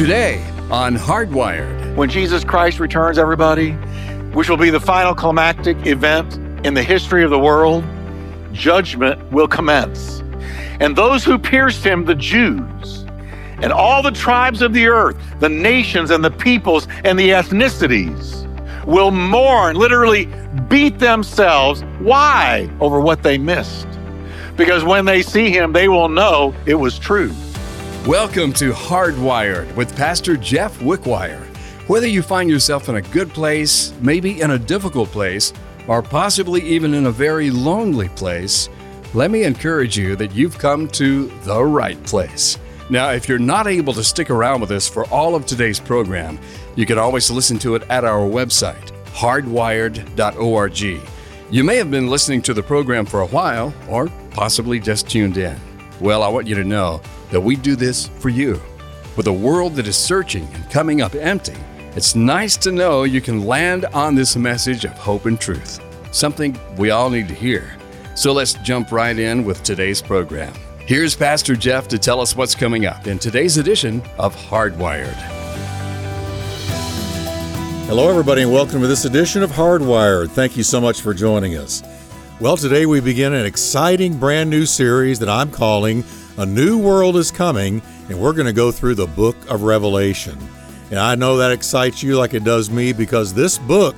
Today on Hardwired. When Jesus Christ returns, everybody, which will be the final climactic event in the history of the world, judgment will commence. And those who pierced him, the Jews, and all the tribes of the earth, the nations and the peoples and the ethnicities, will mourn, literally beat themselves. Why? Over what they missed. Because when they see him, they will know it was true. Welcome to Hardwired with Pastor Jeff Wickwire. Whether you find yourself in a good place, maybe in a difficult place, or possibly even in a very lonely place, let me encourage you that you've come to the right place. Now, if you're not able to stick around with us for all of today's program, you can always listen to it at our website, hardwired.org. You may have been listening to the program for a while, or possibly just tuned in. Well, I want you to know that we do this for you. With a world that is searching and coming up empty, it's nice to know you can land on this message of hope and truth, something we all need to hear. So let's jump right in with today's program. Here's Pastor Jeff to tell us what's coming up in today's edition of Hardwired. Hello, everybody, and welcome to this edition of Hardwired. Thank you so much for joining us. Well, today we begin an exciting brand new series that I'm calling A New World is Coming, and we're going to go through the book of Revelation. And I know that excites you like it does me because this book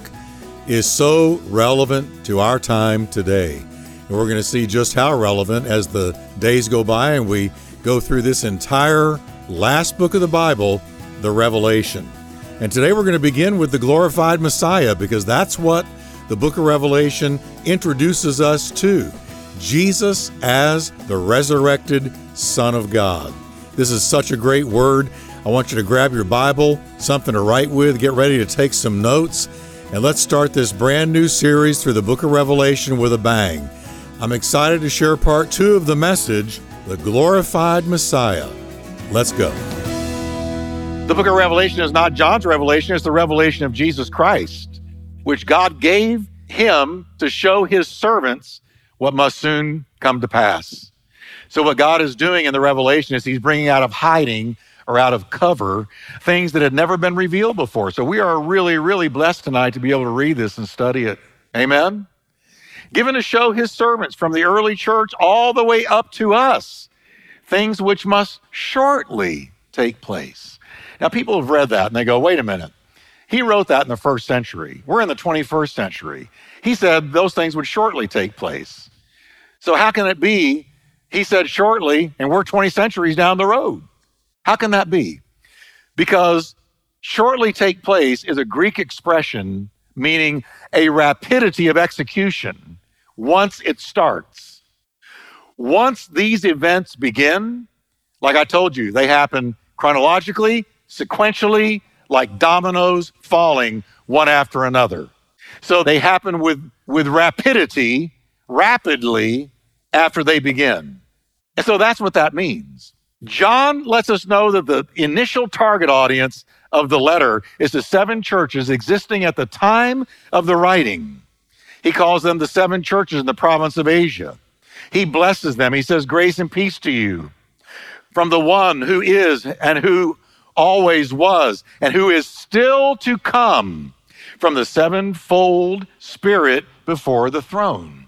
is so relevant to our time today. And we're going to see just how relevant as the days go by and we go through this entire last book of the Bible, the Revelation. And today we're going to begin with the glorified Messiah because that's what the book of Revelation introduces us to Jesus as the resurrected Son of God. This is such a great word. I want you to grab your Bible, something to write with, get ready to take some notes, and let's start this brand new series through the book of Revelation with a bang. I'm excited to share part two of the message, The Glorified Messiah. Let's go. The book of Revelation is not John's revelation, it's the revelation of Jesus Christ, which God gave him to show his servants what must soon come to pass. So, what God is doing in the revelation is he's bringing out of hiding or out of cover things that had never been revealed before. So, we are really, really blessed tonight to be able to read this and study it. Amen? Given to show his servants from the early church all the way up to us things which must shortly take place. Now, people have read that and they go, wait a minute. He wrote that in the first century. We're in the 21st century. He said those things would shortly take place. So, how can it be? He said shortly, and we're 20 centuries down the road. How can that be? Because shortly take place is a Greek expression meaning a rapidity of execution once it starts. Once these events begin, like I told you, they happen chronologically sequentially, like dominoes falling one after another. So they happen with, with rapidity, rapidly after they begin. And so that's what that means. John lets us know that the initial target audience of the letter is the seven churches existing at the time of the writing. He calls them the seven churches in the province of Asia. He blesses them. He says, Grace and peace to you from the one who is and who always was, and who is still to come from the sevenfold Spirit before the throne.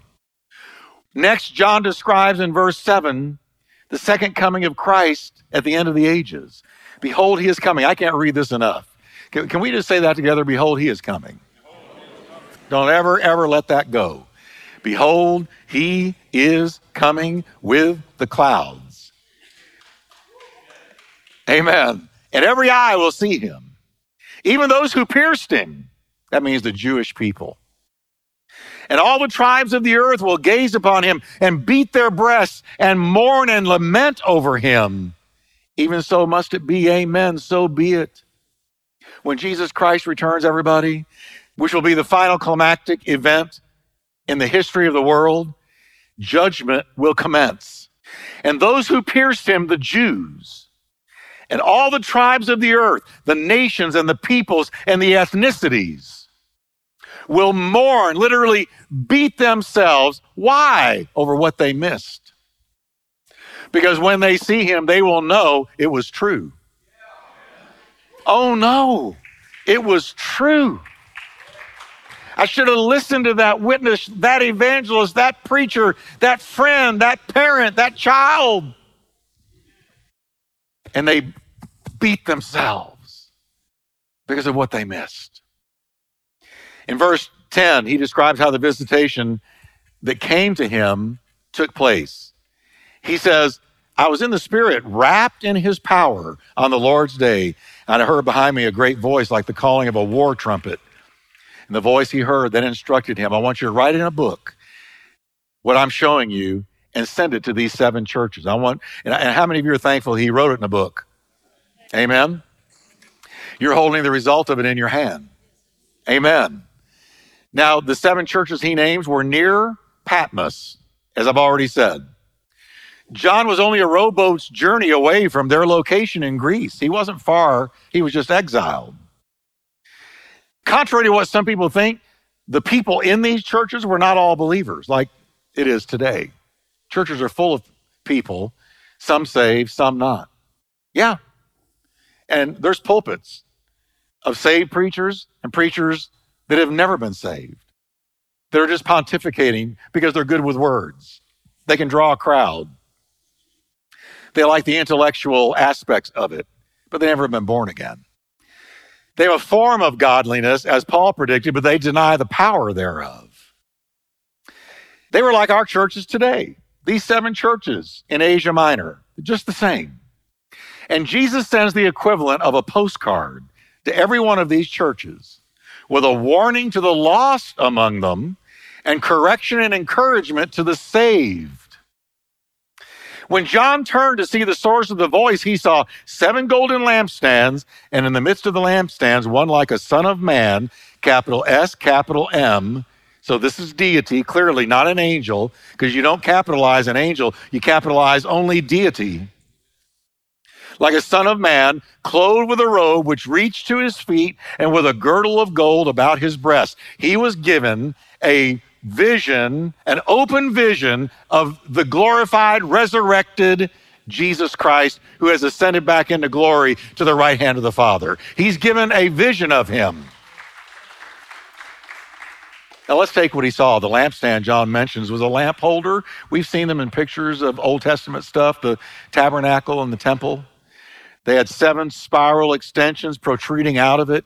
Next, John describes in verse 7 the second coming of Christ at the end of the ages. Behold, he is coming. I can't read this enough. Can, can we just say that together? Behold, he is coming. Don't ever, ever let that go. Behold, he is coming with the clouds. Amen and every eye will see him, even those who pierced him. That means the Jewish people. And all the tribes of the earth will gaze upon him and beat their breasts and mourn and lament over him. Even so must it be. Amen. So be it. When Jesus Christ returns, everybody, which will be the final climactic event in the history of the world, judgment will commence. And those who pierced him, the Jews, and all the tribes of the earth, the nations and the peoples and the ethnicities will mourn, literally beat themselves. Why? Over what they missed. Because when they see him, they will know it was true. Oh no, it was true. I should have listened to that witness, that evangelist, that preacher, that friend, that parent, that child. And they beat themselves because of what they missed. In verse 10, he describes how the visitation that came to him took place. He says, I was in the Spirit, wrapped in His power on the Lord's day, and I heard behind me a great voice like the calling of a war trumpet. And the voice he heard then instructed him, I want you to write in a book what I'm showing you and send it to these seven churches. I want, and how many of you are thankful he wrote it in a book? Amen. You're holding the result of it in your hand. Amen. Now, the seven churches he names were near Patmos, as I've already said. John was only a rowboat's journey away from their location in Greece. He wasn't far, he was just exiled. Contrary to what some people think, the people in these churches were not all believers like it is today. Churches are full of people, some saved, some not. Yeah. And there's pulpits of saved preachers and preachers that have never been saved. They're just pontificating because they're good with words. They can draw a crowd. They like the intellectual aspects of it, but they never have been born again. They have a form of godliness, as Paul predicted, but they deny the power thereof. They were like our churches today, these seven churches in Asia Minor, just the same. And Jesus sends the equivalent of a postcard to every one of these churches with a warning to the lost among them and correction and encouragement to the saved. When John turned to see the source of the voice, he saw seven golden lampstands, and in the midst of the lampstands, one like a son of man, capital S, capital M. So this is deity, clearly not an angel, because you don't capitalize an angel, you capitalize only deity. Like a son of man, clothed with a robe which reached to his feet and with a girdle of gold about his breast. He was given a vision, an open vision of the glorified, resurrected Jesus Christ who has ascended back into glory to the right hand of the Father. He's given a vision of him. Now let's take what he saw. The lampstand John mentions was a lamp holder. We've seen them in pictures of Old Testament stuff, the tabernacle and the temple. They had seven spiral extensions protruding out of it,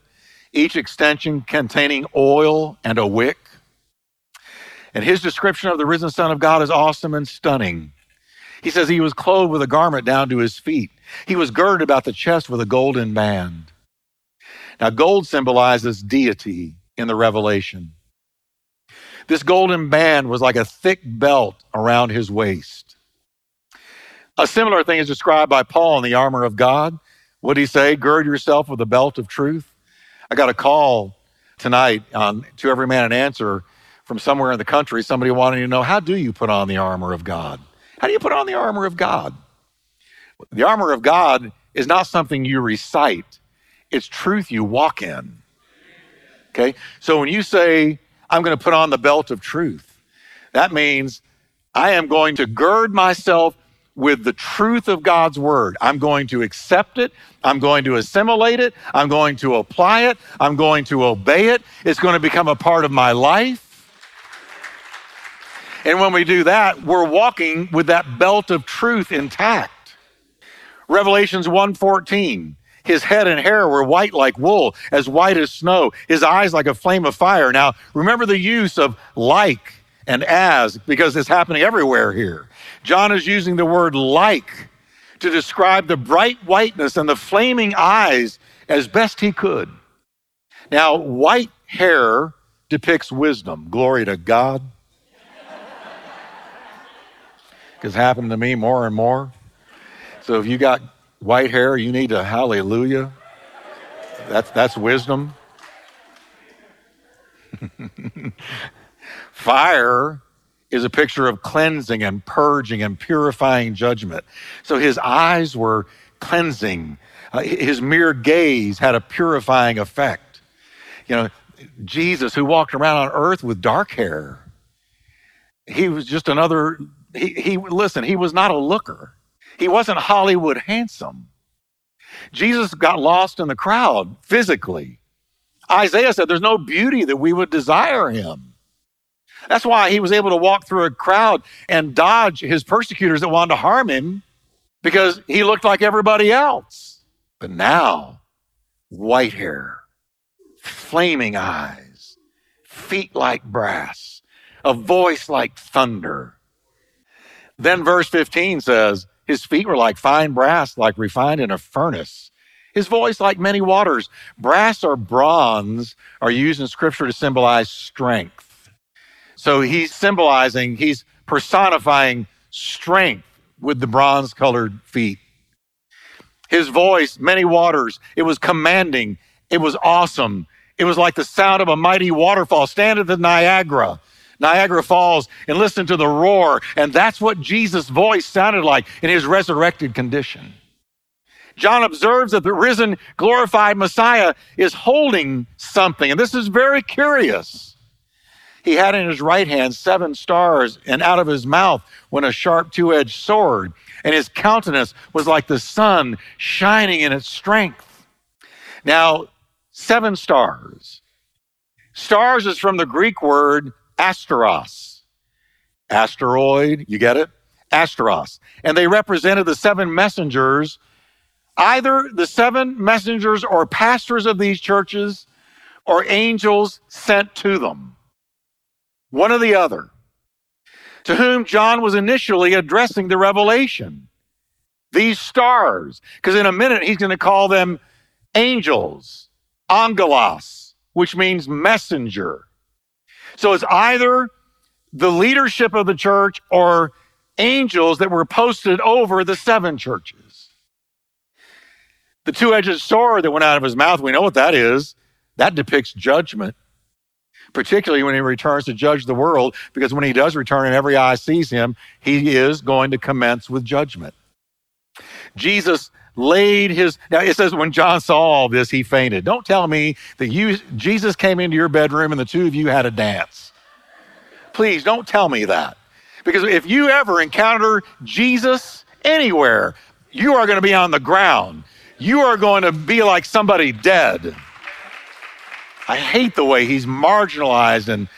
each extension containing oil and a wick. And his description of the risen Son of God is awesome and stunning. He says he was clothed with a garment down to his feet. He was girded about the chest with a golden band. Now, gold symbolizes deity in the revelation. This golden band was like a thick belt around his waist. A similar thing is described by Paul in the armor of God. What did he say? Gird yourself with the belt of truth. I got a call tonight on To Every Man an Answer from somewhere in the country, somebody wanting to know, how do you put on the armor of God? How do you put on the armor of God? The armor of God is not something you recite, it's truth you walk in. Okay? So when you say, I'm going to put on the belt of truth, that means I am going to gird myself with the truth of God's word. I'm going to accept it. I'm going to assimilate it. I'm going to apply it. I'm going to obey it. It's going to become a part of my life. And when we do that, we're walking with that belt of truth intact. Revelations 1:14. His head and hair were white like wool, as white as snow, his eyes like a flame of fire. Now, remember the use of like and as because it's happening everywhere here. John is using the word like to describe the bright whiteness and the flaming eyes as best he could. Now, white hair depicts wisdom. Glory to God because happened to me more and more. So if you got white hair, you need to hallelujah. That's, that's wisdom. Fire is a picture of cleansing and purging and purifying judgment. So his eyes were cleansing. Uh, his mere gaze had a purifying effect. You know, Jesus, who walked around on earth with dark hair, he was just another he, he listen, he was not a looker. He wasn't Hollywood handsome. Jesus got lost in the crowd physically. Isaiah said there's no beauty that we would desire him. That's why he was able to walk through a crowd and dodge his persecutors that wanted to harm him because he looked like everybody else. But now, white hair, flaming eyes, feet like brass, a voice like thunder. Then verse 15 says, His feet were like fine brass, like refined in a furnace. His voice like many waters. Brass or bronze are used in scripture to symbolize strength. So he's symbolizing, he's personifying strength with the bronze colored feet. His voice, many waters, it was commanding, it was awesome. It was like the sound of a mighty waterfall. Stand at the Niagara, Niagara Falls, and listen to the roar. And that's what Jesus' voice sounded like in his resurrected condition. John observes that the risen, glorified Messiah is holding something. And this is very curious. He had in his right hand seven stars, and out of his mouth went a sharp two edged sword, and his countenance was like the sun shining in its strength. Now, seven stars. Stars is from the Greek word asteros. Asteroid, you get it? Asteros. And they represented the seven messengers, either the seven messengers or pastors of these churches or angels sent to them. One or the other. To whom John was initially addressing the revelation. These stars, because in a minute he's going to call them angels, angelos, which means messenger. So it's either the leadership of the church or angels that were posted over the seven churches. The two edged sword that went out of his mouth, we know what that is. That depicts judgment, particularly when he returns to judge the world, because when he does return and every eye sees him, he is going to commence with judgment. Jesus laid his now it says when john saw all this he fainted. Don't tell me that you jesus came into your bedroom and the two of you had a dance. Please don't tell me that. Because if you ever encounter jesus anywhere you are going to be on the ground. You are going to be like somebody dead i hate the way he's marginalized and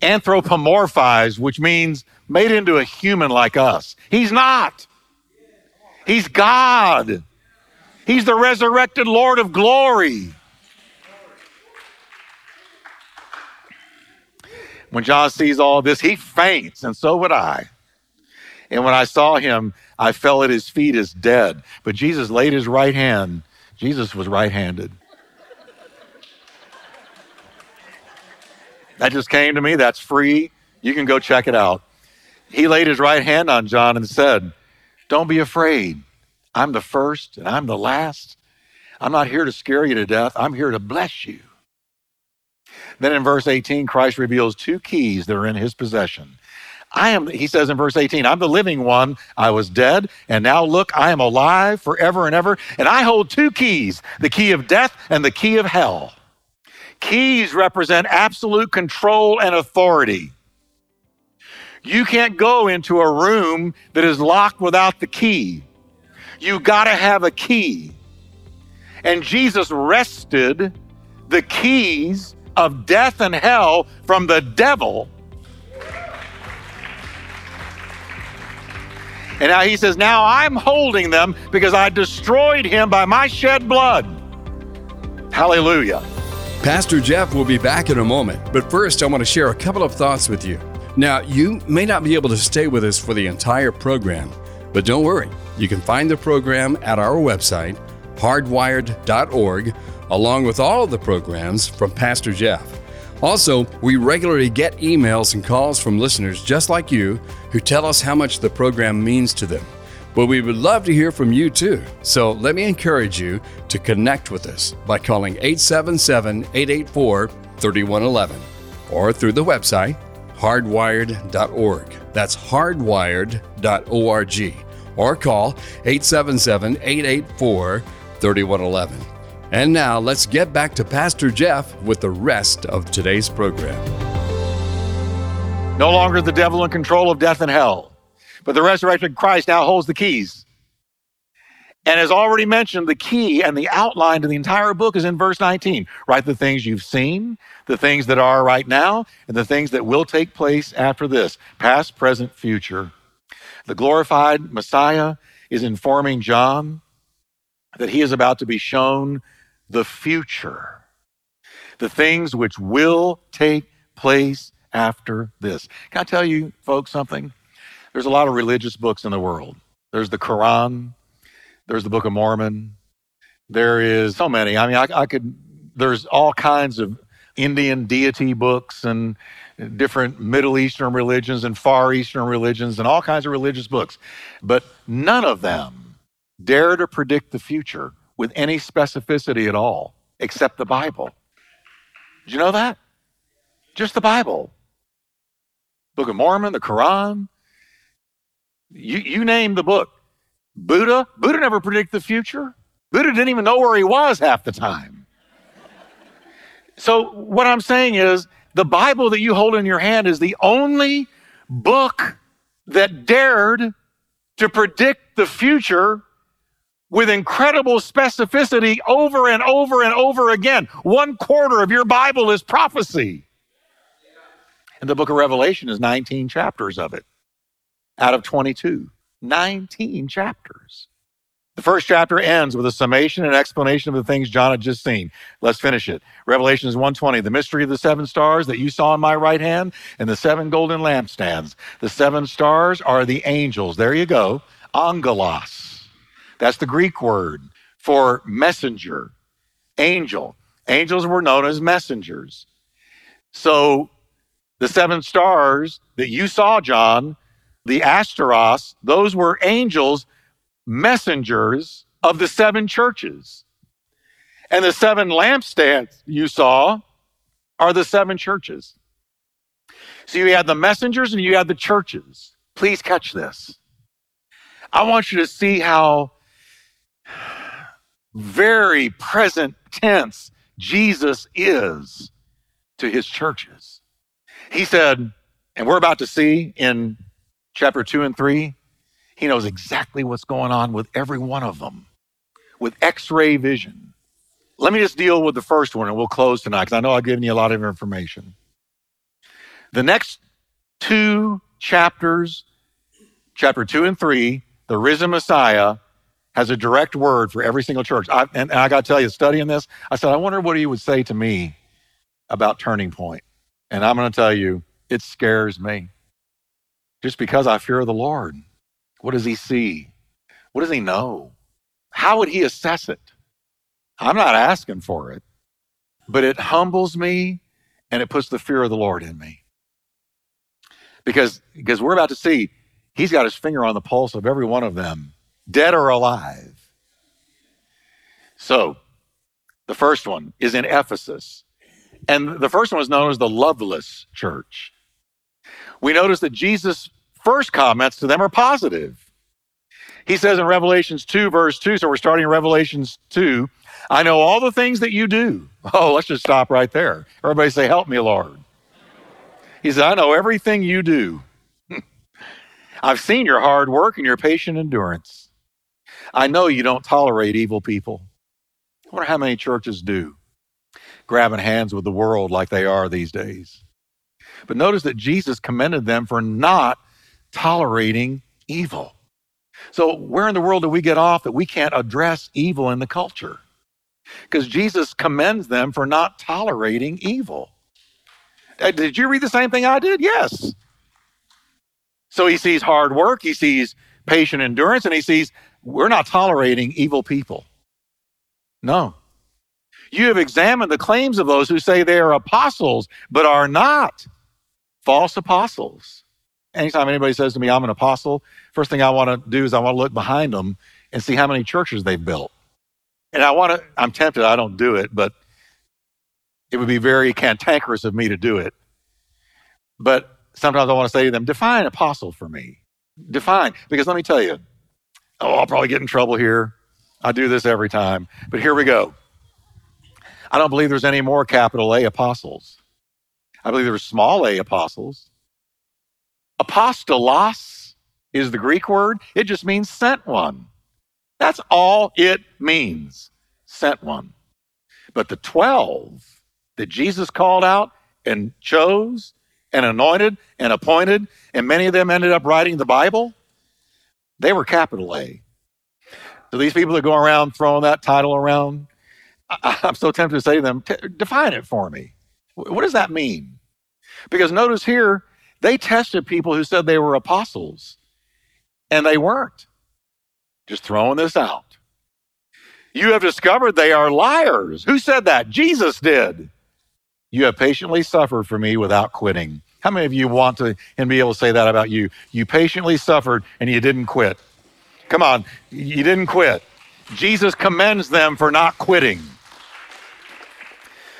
anthropomorphized which means made into a human like us he's not He's God. He's the resurrected Lord of glory. When John sees all this, he faints, and so would I. And when I saw him, I fell at his feet as dead. But Jesus laid his right hand. Jesus was right handed. That just came to me. That's free. You can go check it out. He laid his right hand on John and said, don't be afraid. I'm the first and I'm the last. I'm not here to scare you to death. I'm here to bless you. Then in verse 18, Christ reveals two keys that are in his possession. I am, he says in verse 18, I'm the living one. I was dead, and now look, I am alive forever and ever, and I hold two keys the key of death and the key of hell. Keys represent absolute control and authority. You can't go into a room that is locked without the key. You got to have a key. And Jesus wrested the keys of death and hell from the devil. And now he says, Now I'm holding them because I destroyed him by my shed blood. Hallelujah. Pastor Jeff will be back in a moment, but first I want to share a couple of thoughts with you. Now, you may not be able to stay with us for the entire program, but don't worry. You can find the program at our website, hardwired.org, along with all of the programs from Pastor Jeff. Also, we regularly get emails and calls from listeners just like you who tell us how much the program means to them. Well, we would love to hear from you too. So let me encourage you to connect with us by calling 877 884 3111 or through the website hardwired.org. That's hardwired.org. Or call 877 884 3111. And now let's get back to Pastor Jeff with the rest of today's program. No longer the devil in control of death and hell, but the resurrected Christ now holds the keys. And as already mentioned, the key and the outline to the entire book is in verse 19. Write the things you've seen, the things that are right now, and the things that will take place after this past, present, future. The glorified Messiah is informing John that he is about to be shown the future, the things which will take place after this. Can I tell you, folks, something? There's a lot of religious books in the world. There's the Quran, there's the Book of Mormon, there is so many. I mean, I, I could, there's all kinds of Indian deity books and different Middle Eastern religions and Far Eastern religions and all kinds of religious books. But none of them dare to predict the future with any specificity at all, except the Bible. Did you know that? Just the Bible. Book of Mormon, the Quran. You, you name the book. Buddha, Buddha never predicted the future. Buddha didn't even know where he was half the time. So, what I'm saying is, the Bible that you hold in your hand is the only book that dared to predict the future with incredible specificity over and over and over again. One quarter of your Bible is prophecy. And the book of Revelation is 19 chapters of it out of 22. 19 chapters. The first chapter ends with a summation and explanation of the things John had just seen. Let's finish it. Revelations 120, the mystery of the seven stars that you saw in my right hand and the seven golden lampstands. The seven stars are the angels. There you go. Angelos. That's the Greek word for messenger, angel. Angels were known as messengers. So the seven stars that you saw, John, the asteros, those were angels messengers of the seven churches. And the seven lampstands you saw are the seven churches. So you had the messengers and you had the churches. Please catch this. I want you to see how very present tense Jesus is to his churches. He said, and we're about to see in chapter 2 and 3, he knows exactly what's going on with every one of them with x ray vision. Let me just deal with the first one and we'll close tonight because I know I've given you a lot of information. The next two chapters, chapter 2 and 3, the risen Messiah has a direct word for every single church. I, and, and I got to tell you, studying this, I said, I wonder what he would say to me about Turning Point. And I'm going to tell you, it scares me just because I fear the Lord. What does he see? What does he know? How would he assess it? I'm not asking for it, but it humbles me and it puts the fear of the Lord in me. Because, because we're about to see, he's got his finger on the pulse of every one of them, dead or alive. So, the first one is in Ephesus. And the first one is known as the loveless church. We notice that Jesus' first comments to them are positive. He says in Revelations 2, verse 2, so we're starting in Revelations 2, I know all the things that you do. Oh, let's just stop right there. Everybody say, Help me, Lord. He said, I know everything you do. I've seen your hard work and your patient endurance. I know you don't tolerate evil people. I wonder how many churches do, grabbing hands with the world like they are these days. But notice that Jesus commended them for not tolerating evil. So, where in the world do we get off that we can't address evil in the culture? Because Jesus commends them for not tolerating evil. Uh, did you read the same thing I did? Yes. So he sees hard work, he sees patient endurance, and he sees we're not tolerating evil people. No. You have examined the claims of those who say they are apostles, but are not false apostles. Anytime anybody says to me, I'm an apostle, first thing I want to do is I want to look behind them and see how many churches they've built. And I want to, I'm tempted, I don't do it, but it would be very cantankerous of me to do it. But sometimes I want to say to them, define apostle for me. Define. Because let me tell you, oh, I'll probably get in trouble here. I do this every time. But here we go. I don't believe there's any more capital A apostles. I believe there were small a apostles. Apostolos is the Greek word. It just means sent one. That's all it means. Sent one. But the 12 that Jesus called out and chose and anointed and appointed, and many of them ended up writing the Bible, they were capital A. So these people that go around throwing that title around, I, am so tempted to say to them, define it for me. What does that mean? Because notice here, they tested people who said they were apostles, and they weren't. Just throwing this out. You have discovered they are liars. Who said that? Jesus did. You have patiently suffered for me without quitting. How many of you want to and be able to say that about you? You patiently suffered and you didn't quit. Come on, you didn't quit. Jesus commends them for not quitting.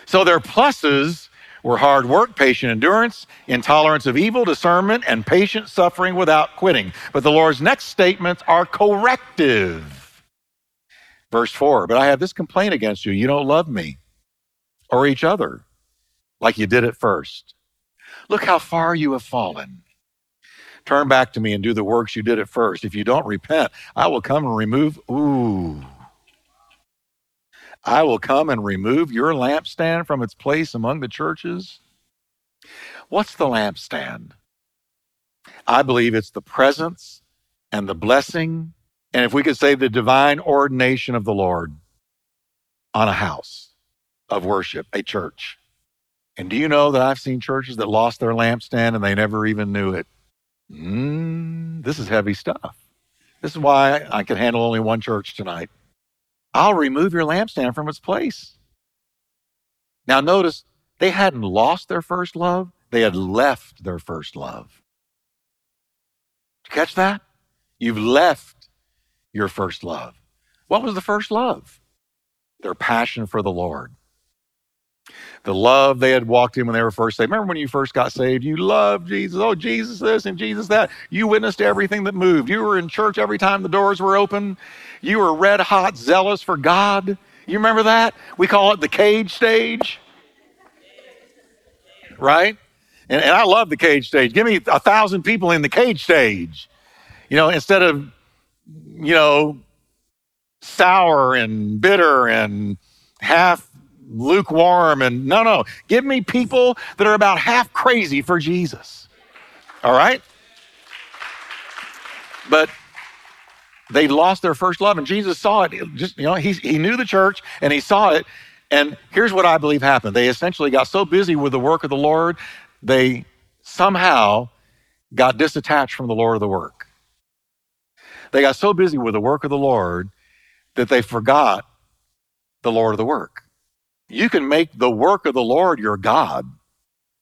So their pluses were hard work, patient endurance, intolerance of evil, discernment, and patient suffering without quitting. But the Lord's next statements are corrective. Verse 4 But I have this complaint against you you don't love me or each other like you did at first. Look how far you have fallen. Turn back to me and do the works you did at first. If you don't repent, I will come and remove. Ooh. I will come and remove your lampstand from its place among the churches. What's the lampstand? I believe it's the presence and the blessing, and if we could say the divine ordination of the Lord on a house of worship, a church. And do you know that I've seen churches that lost their lampstand and they never even knew it? Mm, this is heavy stuff. This is why I can handle only one church tonight. I'll remove your lampstand from its place. Now, notice they hadn't lost their first love, they had left their first love. Did you catch that? You've left your first love. What was the first love? Their passion for the Lord the love they had walked in when they were first saved. Remember when you first got saved? You loved Jesus. Oh, Jesus this and Jesus that. You witnessed everything that moved. You were in church every time the doors were open. You were red hot, zealous for God. You remember that? We call it the cage stage. Right? And, and I love the cage stage. Give me a thousand people in the cage stage. You know, instead of, you know, sour and bitter and half lukewarm and no, no. Give me people that are about half crazy for Jesus. All right? But they lost their first love and Jesus saw it. Just, you know, he, he knew the church and he saw it. And here's what I believe happened. They essentially got so busy with the work of the Lord, they somehow got disattached from the Lord of the work. They got so busy with the work of the Lord that they forgot the Lord of the work. You can make the work of the Lord your God.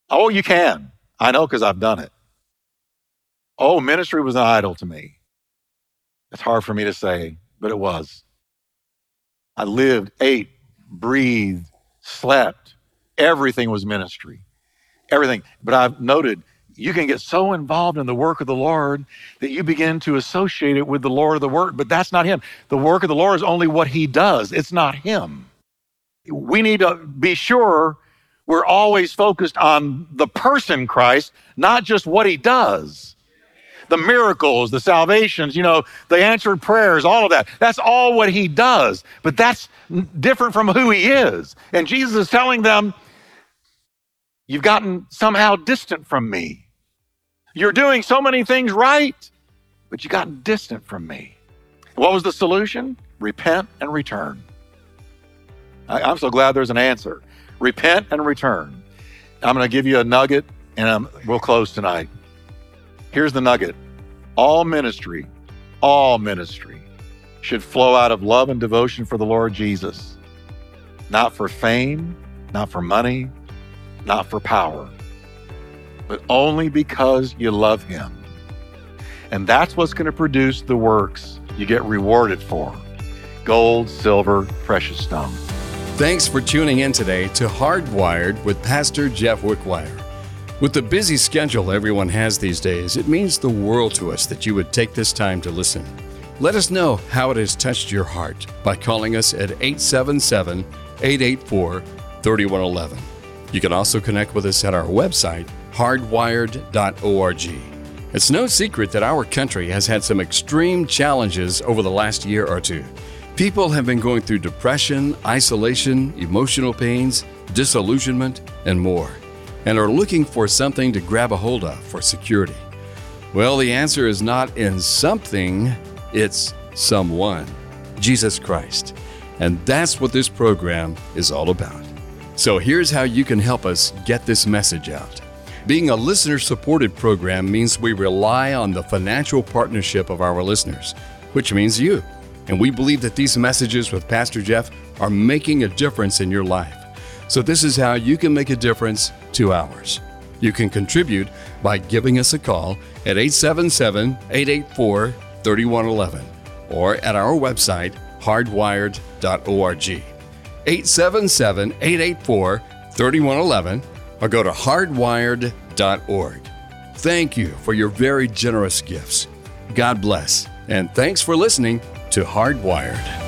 Oh, you can. I know because I've done it. Oh, ministry was an idol to me. It's hard for me to say, but it was. I lived, ate, breathed, slept. Everything was ministry. Everything. But I've noted you can get so involved in the work of the Lord that you begin to associate it with the Lord of the work, but that's not Him. The work of the Lord is only what He does, it's not Him we need to be sure we're always focused on the person Christ, not just what he does. The miracles, the salvations, you know, the answered prayers, all of that. That's all what he does. But that's different from who he is. And Jesus is telling them, You've gotten somehow distant from me. You're doing so many things right, but you got distant from me. What was the solution? Repent and return. I, am so glad there's an answer. Repent and return. I'm going to give you a nugget and I'm, we'll close tonight. Here's the nugget all ministry, all ministry should flow out of love and devotion for the Lord Jesus, not for fame, not for money, not for power, but only because you love Him. And that's what's going to produce the works you get rewarded for gold, silver, precious stones. Thanks for tuning in today to Hardwired with Pastor Jeff Wickwire. With the busy schedule everyone has these days, it means the world to us that you would take this time to listen. Let us know how it has touched your heart by calling us at 877 884 3111. You can also connect with us at our website, hardwired.org. It's no secret that our country has had some extreme challenges over the last year or two. People have been going through depression, isolation, emotional pains, disillusionment, and more, and are looking for something to grab a hold of for security. Well, the answer is not in something, it's someone Jesus Christ. And that's what this program is all about. So here's how you can help us get this message out. Being a listener supported program means we rely on the financial partnership of our listeners, which means you. And we believe that these messages with Pastor Jeff are making a difference in your life. So, this is how you can make a difference to ours. You can contribute by giving us a call at 877 884 3111 or at our website, hardwired.org. 877 884 3111 or go to hardwired.org. Thank you for your very generous gifts. God bless, and thanks for listening to Hardwired.